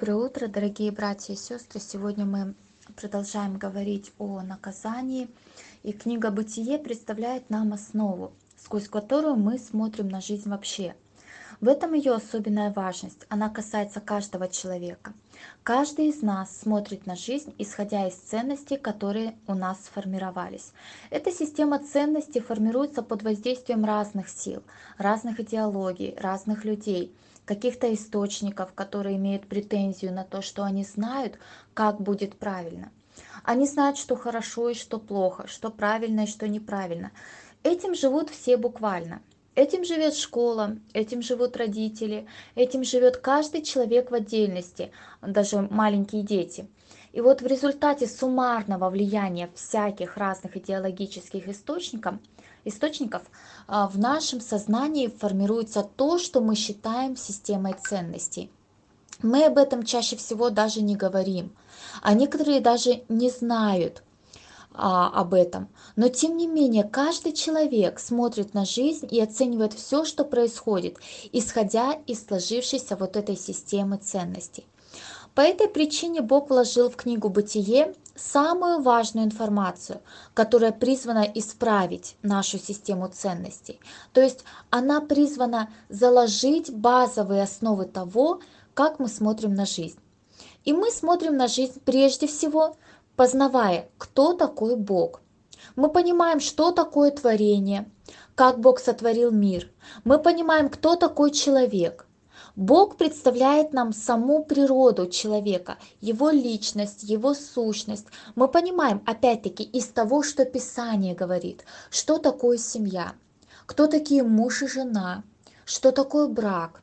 Доброе утро, дорогие братья и сестры! Сегодня мы продолжаем говорить о наказании, и книга «Бытие» представляет нам основу, сквозь которую мы смотрим на жизнь вообще. В этом ее особенная важность. Она касается каждого человека. Каждый из нас смотрит на жизнь, исходя из ценностей, которые у нас сформировались. Эта система ценностей формируется под воздействием разных сил, разных идеологий, разных людей – каких-то источников, которые имеют претензию на то, что они знают, как будет правильно. Они знают, что хорошо и что плохо, что правильно и что неправильно. Этим живут все буквально. Этим живет школа, этим живут родители, этим живет каждый человек в отдельности, даже маленькие дети. И вот в результате суммарного влияния всяких разных идеологических источников источников а, в нашем сознании формируется то, что мы считаем системой ценностей. Мы об этом чаще всего даже не говорим, а некоторые даже не знают а, об этом. Но тем не менее, каждый человек смотрит на жизнь и оценивает все, что происходит, исходя из сложившейся вот этой системы ценностей. По этой причине Бог вложил в книгу «Бытие» самую важную информацию, которая призвана исправить нашу систему ценностей. То есть она призвана заложить базовые основы того, как мы смотрим на жизнь. И мы смотрим на жизнь прежде всего, познавая, кто такой Бог. Мы понимаем, что такое творение, как Бог сотворил мир. Мы понимаем, кто такой человек – Бог представляет нам саму природу человека, его личность, его сущность. Мы понимаем, опять-таки, из того, что Писание говорит, что такое семья, кто такие муж и жена, что такое брак,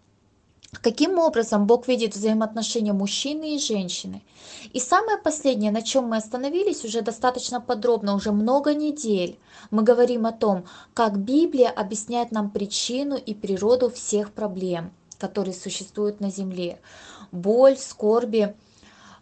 каким образом Бог видит взаимоотношения мужчины и женщины. И самое последнее, на чем мы остановились уже достаточно подробно, уже много недель, мы говорим о том, как Библия объясняет нам причину и природу всех проблем – которые существуют на Земле. Боль, скорби,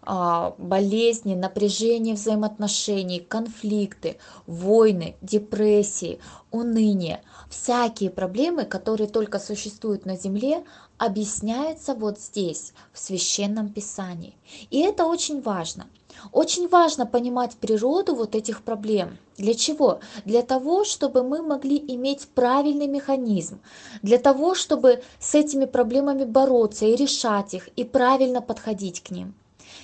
а, болезни, напряжение взаимоотношений, конфликты, войны, депрессии, уныние. Всякие проблемы, которые только существуют на Земле, объясняются вот здесь, в Священном Писании. И это очень важно – очень важно понимать природу вот этих проблем. Для чего? Для того, чтобы мы могли иметь правильный механизм, для того, чтобы с этими проблемами бороться и решать их, и правильно подходить к ним.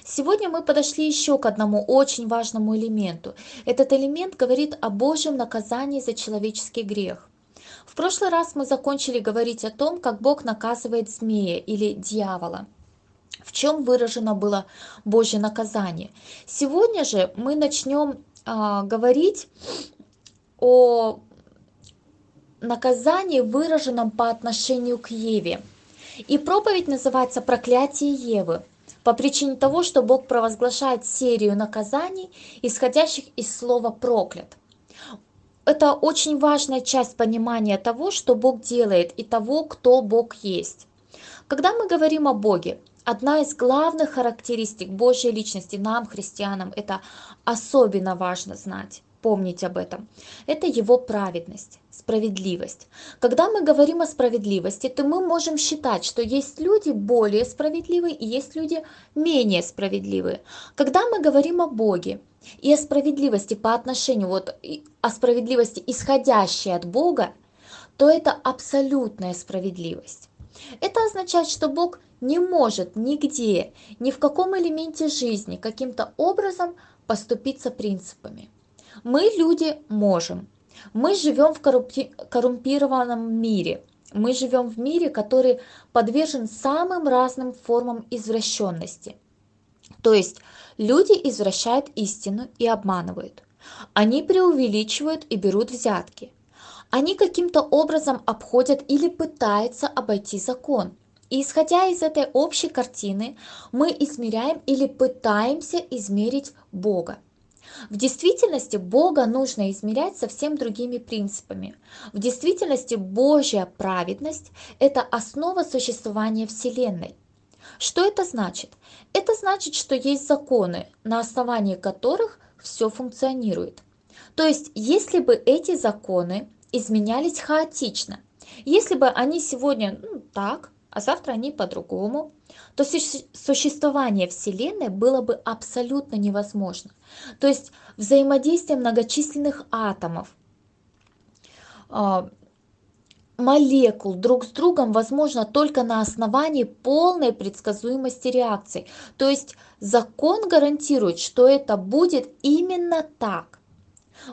Сегодня мы подошли еще к одному очень важному элементу. Этот элемент говорит о Божьем наказании за человеческий грех. В прошлый раз мы закончили говорить о том, как Бог наказывает змея или дьявола в чем выражено было Божье наказание. Сегодня же мы начнем а, говорить о наказании, выраженном по отношению к Еве. И проповедь называется «Проклятие Евы» по причине того, что Бог провозглашает серию наказаний, исходящих из слова «проклят». Это очень важная часть понимания того, что Бог делает и того, кто Бог есть. Когда мы говорим о Боге, Одна из главных характеристик Божьей личности нам, христианам, это особенно важно знать, помнить об этом. Это его праведность, справедливость. Когда мы говорим о справедливости, то мы можем считать, что есть люди более справедливые и есть люди менее справедливые. Когда мы говорим о Боге и о справедливости по отношению, вот о справедливости, исходящей от Бога, то это абсолютная справедливость. Это означает, что Бог не может нигде, ни в каком элементе жизни каким-то образом поступиться принципами. Мы, люди, можем. Мы живем в коррумпированном мире. Мы живем в мире, который подвержен самым разным формам извращенности. То есть люди извращают истину и обманывают. Они преувеличивают и берут взятки. Они каким-то образом обходят или пытаются обойти закон. Исходя из этой общей картины, мы измеряем или пытаемся измерить Бога. В действительности Бога нужно измерять совсем другими принципами. В действительности Божья праведность – это основа существования Вселенной. Что это значит? Это значит, что есть законы, на основании которых все функционирует. То есть, если бы эти законы изменялись хаотично, если бы они сегодня ну, так, а завтра они по-другому, то существование Вселенной было бы абсолютно невозможно. То есть взаимодействие многочисленных атомов, а, молекул друг с другом возможно только на основании полной предсказуемости реакций. То есть закон гарантирует, что это будет именно так.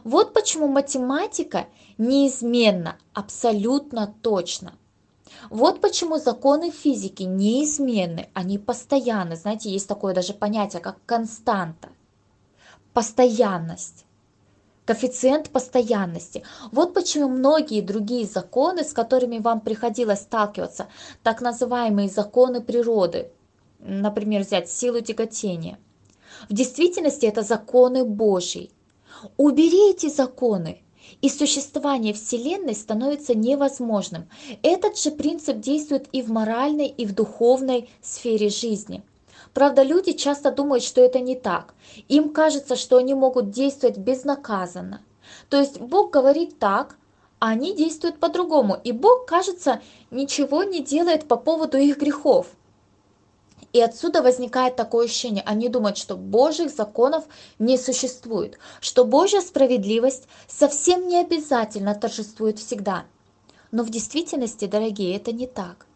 Вот почему математика неизменна, абсолютно точно. Вот почему законы физики неизменны, они постоянны. Знаете, есть такое даже понятие, как константа, постоянность коэффициент постоянности. Вот почему многие другие законы, с которыми вам приходилось сталкиваться, так называемые законы природы, например, взять силу тяготения, в действительности это законы Божьи. Убери эти законы, и существование Вселенной становится невозможным. Этот же принцип действует и в моральной, и в духовной сфере жизни. Правда, люди часто думают, что это не так. Им кажется, что они могут действовать безнаказанно. То есть Бог говорит так, а они действуют по-другому. И Бог, кажется, ничего не делает по поводу их грехов. И отсюда возникает такое ощущение, они думают, что Божьих законов не существует, что Божья справедливость совсем не обязательно торжествует всегда. Но в действительности, дорогие, это не так.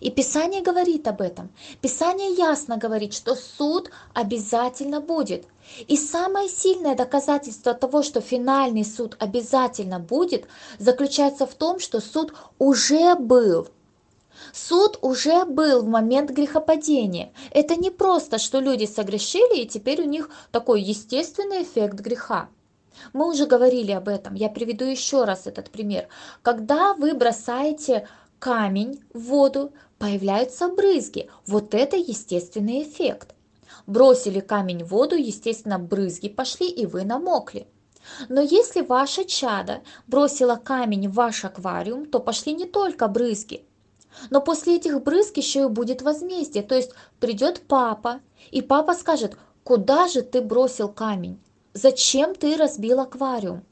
И Писание говорит об этом. Писание ясно говорит, что суд обязательно будет. И самое сильное доказательство того, что финальный суд обязательно будет, заключается в том, что суд уже был. Суд уже был в момент грехопадения. Это не просто, что люди согрешили, и теперь у них такой естественный эффект греха. Мы уже говорили об этом. Я приведу еще раз этот пример. Когда вы бросаете камень в воду, появляются брызги. Вот это естественный эффект. Бросили камень в воду, естественно, брызги пошли, и вы намокли. Но если ваше чадо бросило камень в ваш аквариум, то пошли не только брызги. Но после этих брызг еще и будет возмездие. То есть придет папа, и папа скажет, куда же ты бросил камень? Зачем ты разбил аквариум?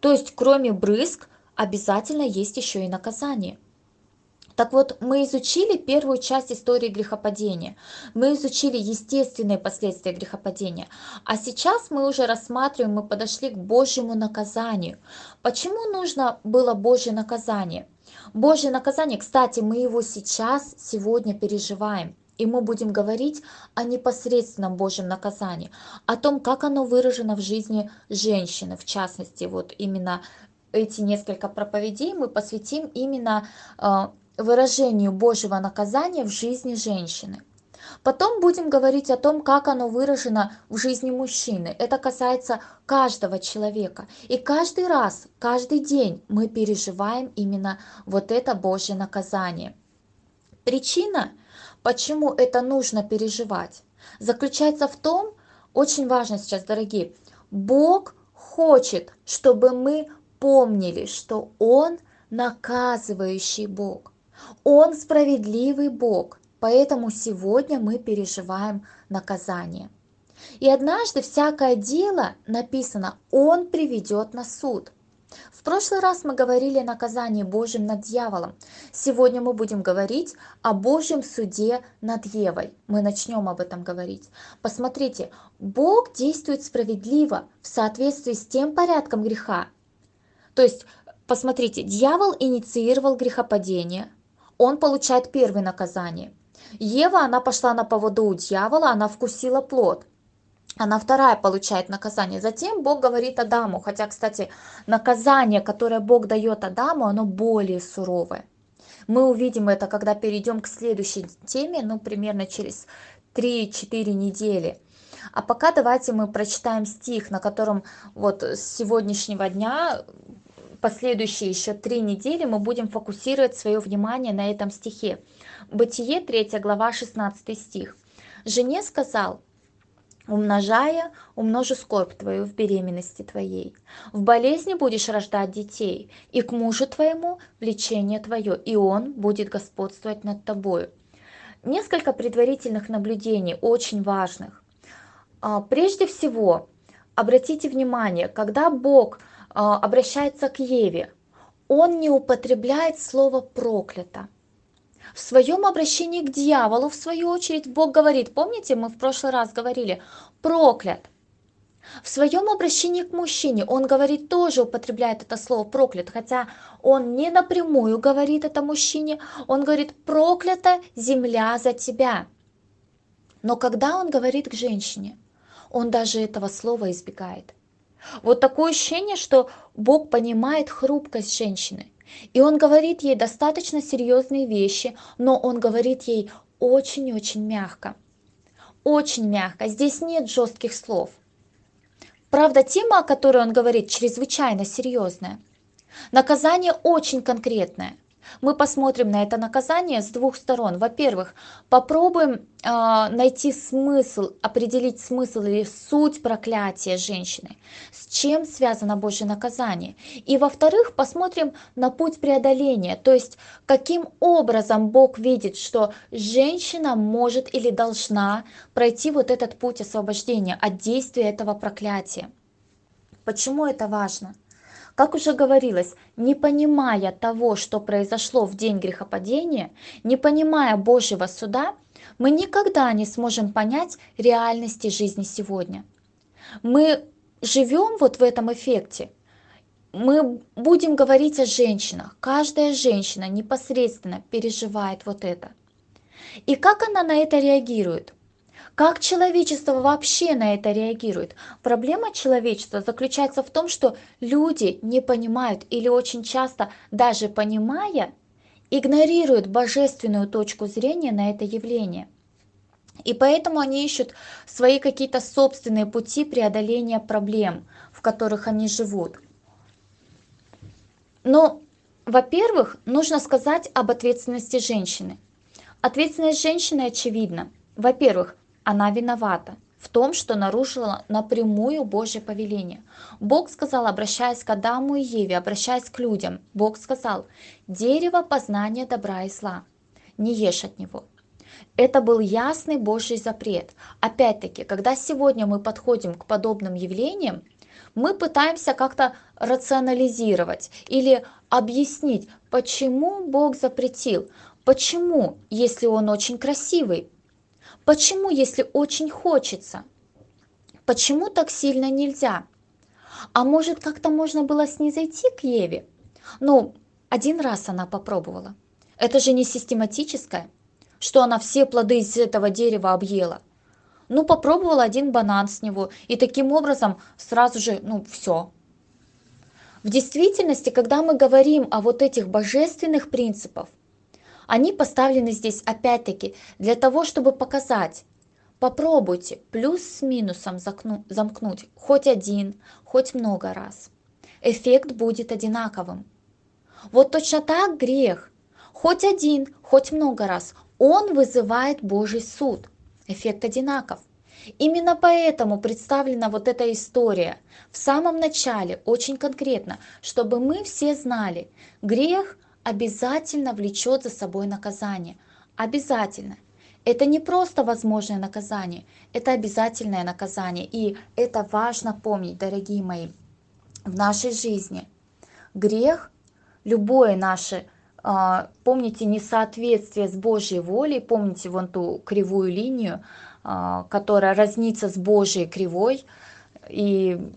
То есть кроме брызг обязательно есть еще и наказание. Так вот, мы изучили первую часть истории грехопадения. Мы изучили естественные последствия грехопадения. А сейчас мы уже рассматриваем, мы подошли к Божьему наказанию. Почему нужно было Божье наказание? Божье наказание, кстати, мы его сейчас, сегодня переживаем. И мы будем говорить о непосредственном Божьем наказании, о том, как оно выражено в жизни женщины, в частности, вот именно эти несколько проповедей мы посвятим именно э, выражению Божьего наказания в жизни женщины. Потом будем говорить о том, как оно выражено в жизни мужчины. Это касается каждого человека. И каждый раз, каждый день мы переживаем именно вот это Божье наказание. Причина, почему это нужно переживать, заключается в том, очень важно сейчас, дорогие, Бог хочет, чтобы мы помнили, что Он наказывающий Бог. Он справедливый Бог, поэтому сегодня мы переживаем наказание. И однажды всякое дело написано, Он приведет на суд. В прошлый раз мы говорили о наказании Божьем над дьяволом. Сегодня мы будем говорить о Божьем суде над Евой. Мы начнем об этом говорить. Посмотрите, Бог действует справедливо в соответствии с тем порядком греха. То есть, посмотрите, дьявол инициировал грехопадение, он получает первое наказание. Ева, она пошла на поводу у дьявола, она вкусила плод. Она вторая получает наказание. Затем Бог говорит Адаму, хотя, кстати, наказание, которое Бог дает Адаму, оно более суровое. Мы увидим это, когда перейдем к следующей теме, ну, примерно через 3-4 недели. А пока давайте мы прочитаем стих, на котором вот с сегодняшнего дня последующие еще три недели мы будем фокусировать свое внимание на этом стихе. Бытие 3 глава 16 стих. «Жене сказал, умножая, умножу скорбь твою в беременности твоей. В болезни будешь рождать детей, и к мужу твоему влечение твое, и он будет господствовать над тобою». Несколько предварительных наблюдений, очень важных. А, прежде всего, обратите внимание, когда Бог а, обращается к Еве, он не употребляет слово проклято. В своем обращении к дьяволу, в свою очередь, Бог говорит, помните, мы в прошлый раз говорили, проклят. В своем обращении к мужчине он говорит, тоже употребляет это слово проклят, хотя он не напрямую говорит это мужчине, он говорит, проклята земля за тебя. Но когда он говорит к женщине, он даже этого слова избегает. Вот такое ощущение, что Бог понимает хрупкость женщины. И он говорит ей достаточно серьезные вещи, но он говорит ей очень-очень мягко. Очень мягко. Здесь нет жестких слов. Правда, тема, о которой он говорит, чрезвычайно серьезная. Наказание очень конкретное. Мы посмотрим на это наказание с двух сторон. Во-первых, попробуем э, найти смысл, определить смысл или суть проклятия женщины, с чем связано Божье наказание. И во-вторых, посмотрим на путь преодоления, то есть каким образом Бог видит, что женщина может или должна пройти вот этот путь освобождения от действия этого проклятия. Почему это важно? Как уже говорилось, не понимая того, что произошло в день грехопадения, не понимая Божьего суда, мы никогда не сможем понять реальности жизни сегодня. Мы живем вот в этом эффекте. Мы будем говорить о женщинах. Каждая женщина непосредственно переживает вот это. И как она на это реагирует? Как человечество вообще на это реагирует? Проблема человечества заключается в том, что люди не понимают или очень часто, даже понимая, игнорируют божественную точку зрения на это явление. И поэтому они ищут свои какие-то собственные пути преодоления проблем, в которых они живут. Но, во-первых, нужно сказать об ответственности женщины. Ответственность женщины очевидна. Во-первых, она виновата в том, что нарушила напрямую Божье повеление. Бог сказал, обращаясь к Адаму и Еве, обращаясь к людям, Бог сказал, дерево познания добра и зла, не ешь от него. Это был ясный Божий запрет. Опять-таки, когда сегодня мы подходим к подобным явлениям, мы пытаемся как-то рационализировать или объяснить, почему Бог запретил, почему, если он очень красивый, Почему, если очень хочется? Почему так сильно нельзя? А может, как-то можно было снизойти к Еве? Ну, один раз она попробовала. Это же не систематическое, что она все плоды из этого дерева объела. Ну, попробовала один банан с него, и таким образом сразу же, ну, все. В действительности, когда мы говорим о вот этих божественных принципах, они поставлены здесь опять-таки для того, чтобы показать, попробуйте плюс с минусом замкнуть хоть один, хоть много раз. Эффект будет одинаковым. Вот точно так грех, хоть один, хоть много раз, он вызывает Божий суд. Эффект одинаков. Именно поэтому представлена вот эта история в самом начале, очень конкретно, чтобы мы все знали, грех обязательно влечет за собой наказание. Обязательно. Это не просто возможное наказание, это обязательное наказание. И это важно помнить, дорогие мои, в нашей жизни. Грех, любое наше, а, помните, несоответствие с Божьей волей, помните вон ту кривую линию, а, которая разнится с Божьей кривой, и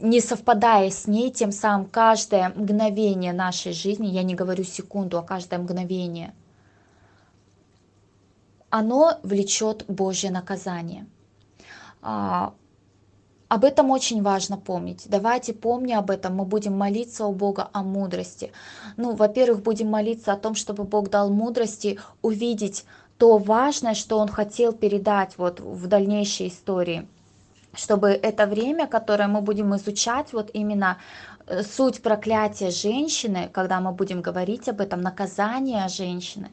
не совпадая с ней, тем самым каждое мгновение нашей жизни, я не говорю секунду, а каждое мгновение, оно влечет Божье наказание. А, об этом очень важно помнить. Давайте помни об этом, мы будем молиться у Бога о мудрости. Ну, во-первых, будем молиться о том, чтобы Бог дал мудрости увидеть то важное, что Он хотел передать вот в дальнейшей истории чтобы это время, которое мы будем изучать, вот именно э, суть проклятия женщины, когда мы будем говорить об этом, наказание женщины,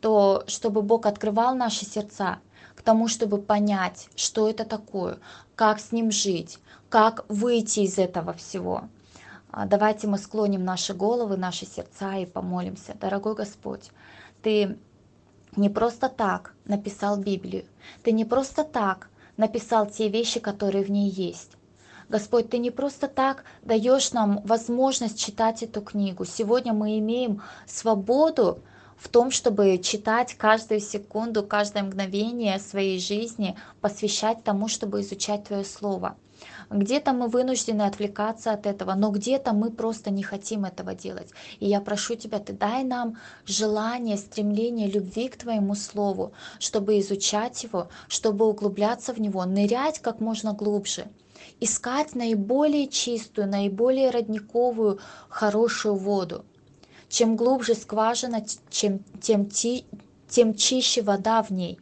то чтобы Бог открывал наши сердца к тому, чтобы понять, что это такое, как с ним жить, как выйти из этого всего. А, давайте мы склоним наши головы, наши сердца и помолимся. Дорогой Господь, Ты не просто так написал Библию, Ты не просто так написал те вещи, которые в ней есть. Господь, Ты не просто так даешь нам возможность читать эту книгу. Сегодня мы имеем свободу в том, чтобы читать каждую секунду, каждое мгновение своей жизни, посвящать тому, чтобы изучать Твое Слово. Где-то мы вынуждены отвлекаться от этого, но где-то мы просто не хотим этого делать. И я прошу Тебя, Ты дай нам желание, стремление любви к Твоему Слову, чтобы изучать его, чтобы углубляться в него, нырять как можно глубже искать наиболее чистую, наиболее родниковую, хорошую воду. Чем глубже скважина, чем, тем, ти, тем чище вода в ней.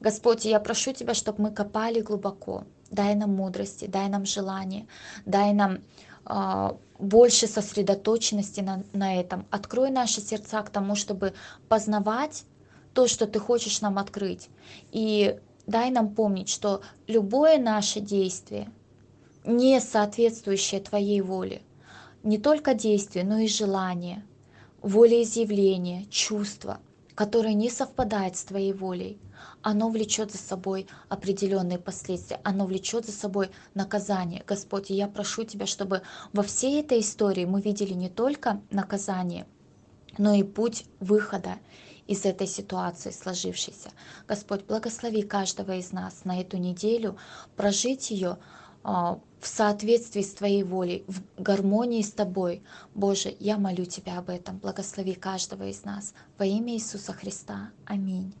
Господь, я прошу Тебя, чтобы мы копали глубоко. Дай нам мудрости, дай нам желание, дай нам э, больше сосредоточенности на, на этом. Открой наши сердца к тому, чтобы познавать то, что Ты хочешь нам открыть. И дай нам помнить, что любое наше действие, не соответствующее Твоей воле, не только действие, но и желание, волеизъявление, чувство, которое не совпадает с Твоей волей, оно влечет за собой определенные последствия, оно влечет за собой наказание. Господь, я прошу Тебя, чтобы во всей этой истории мы видели не только наказание, но и путь выхода из этой ситуации сложившейся. Господь, благослови каждого из нас на эту неделю, прожить ее в соответствии с Твоей волей, в гармонии с Тобой. Боже, я молю Тебя об этом. Благослови каждого из нас. Во имя Иисуса Христа. Аминь.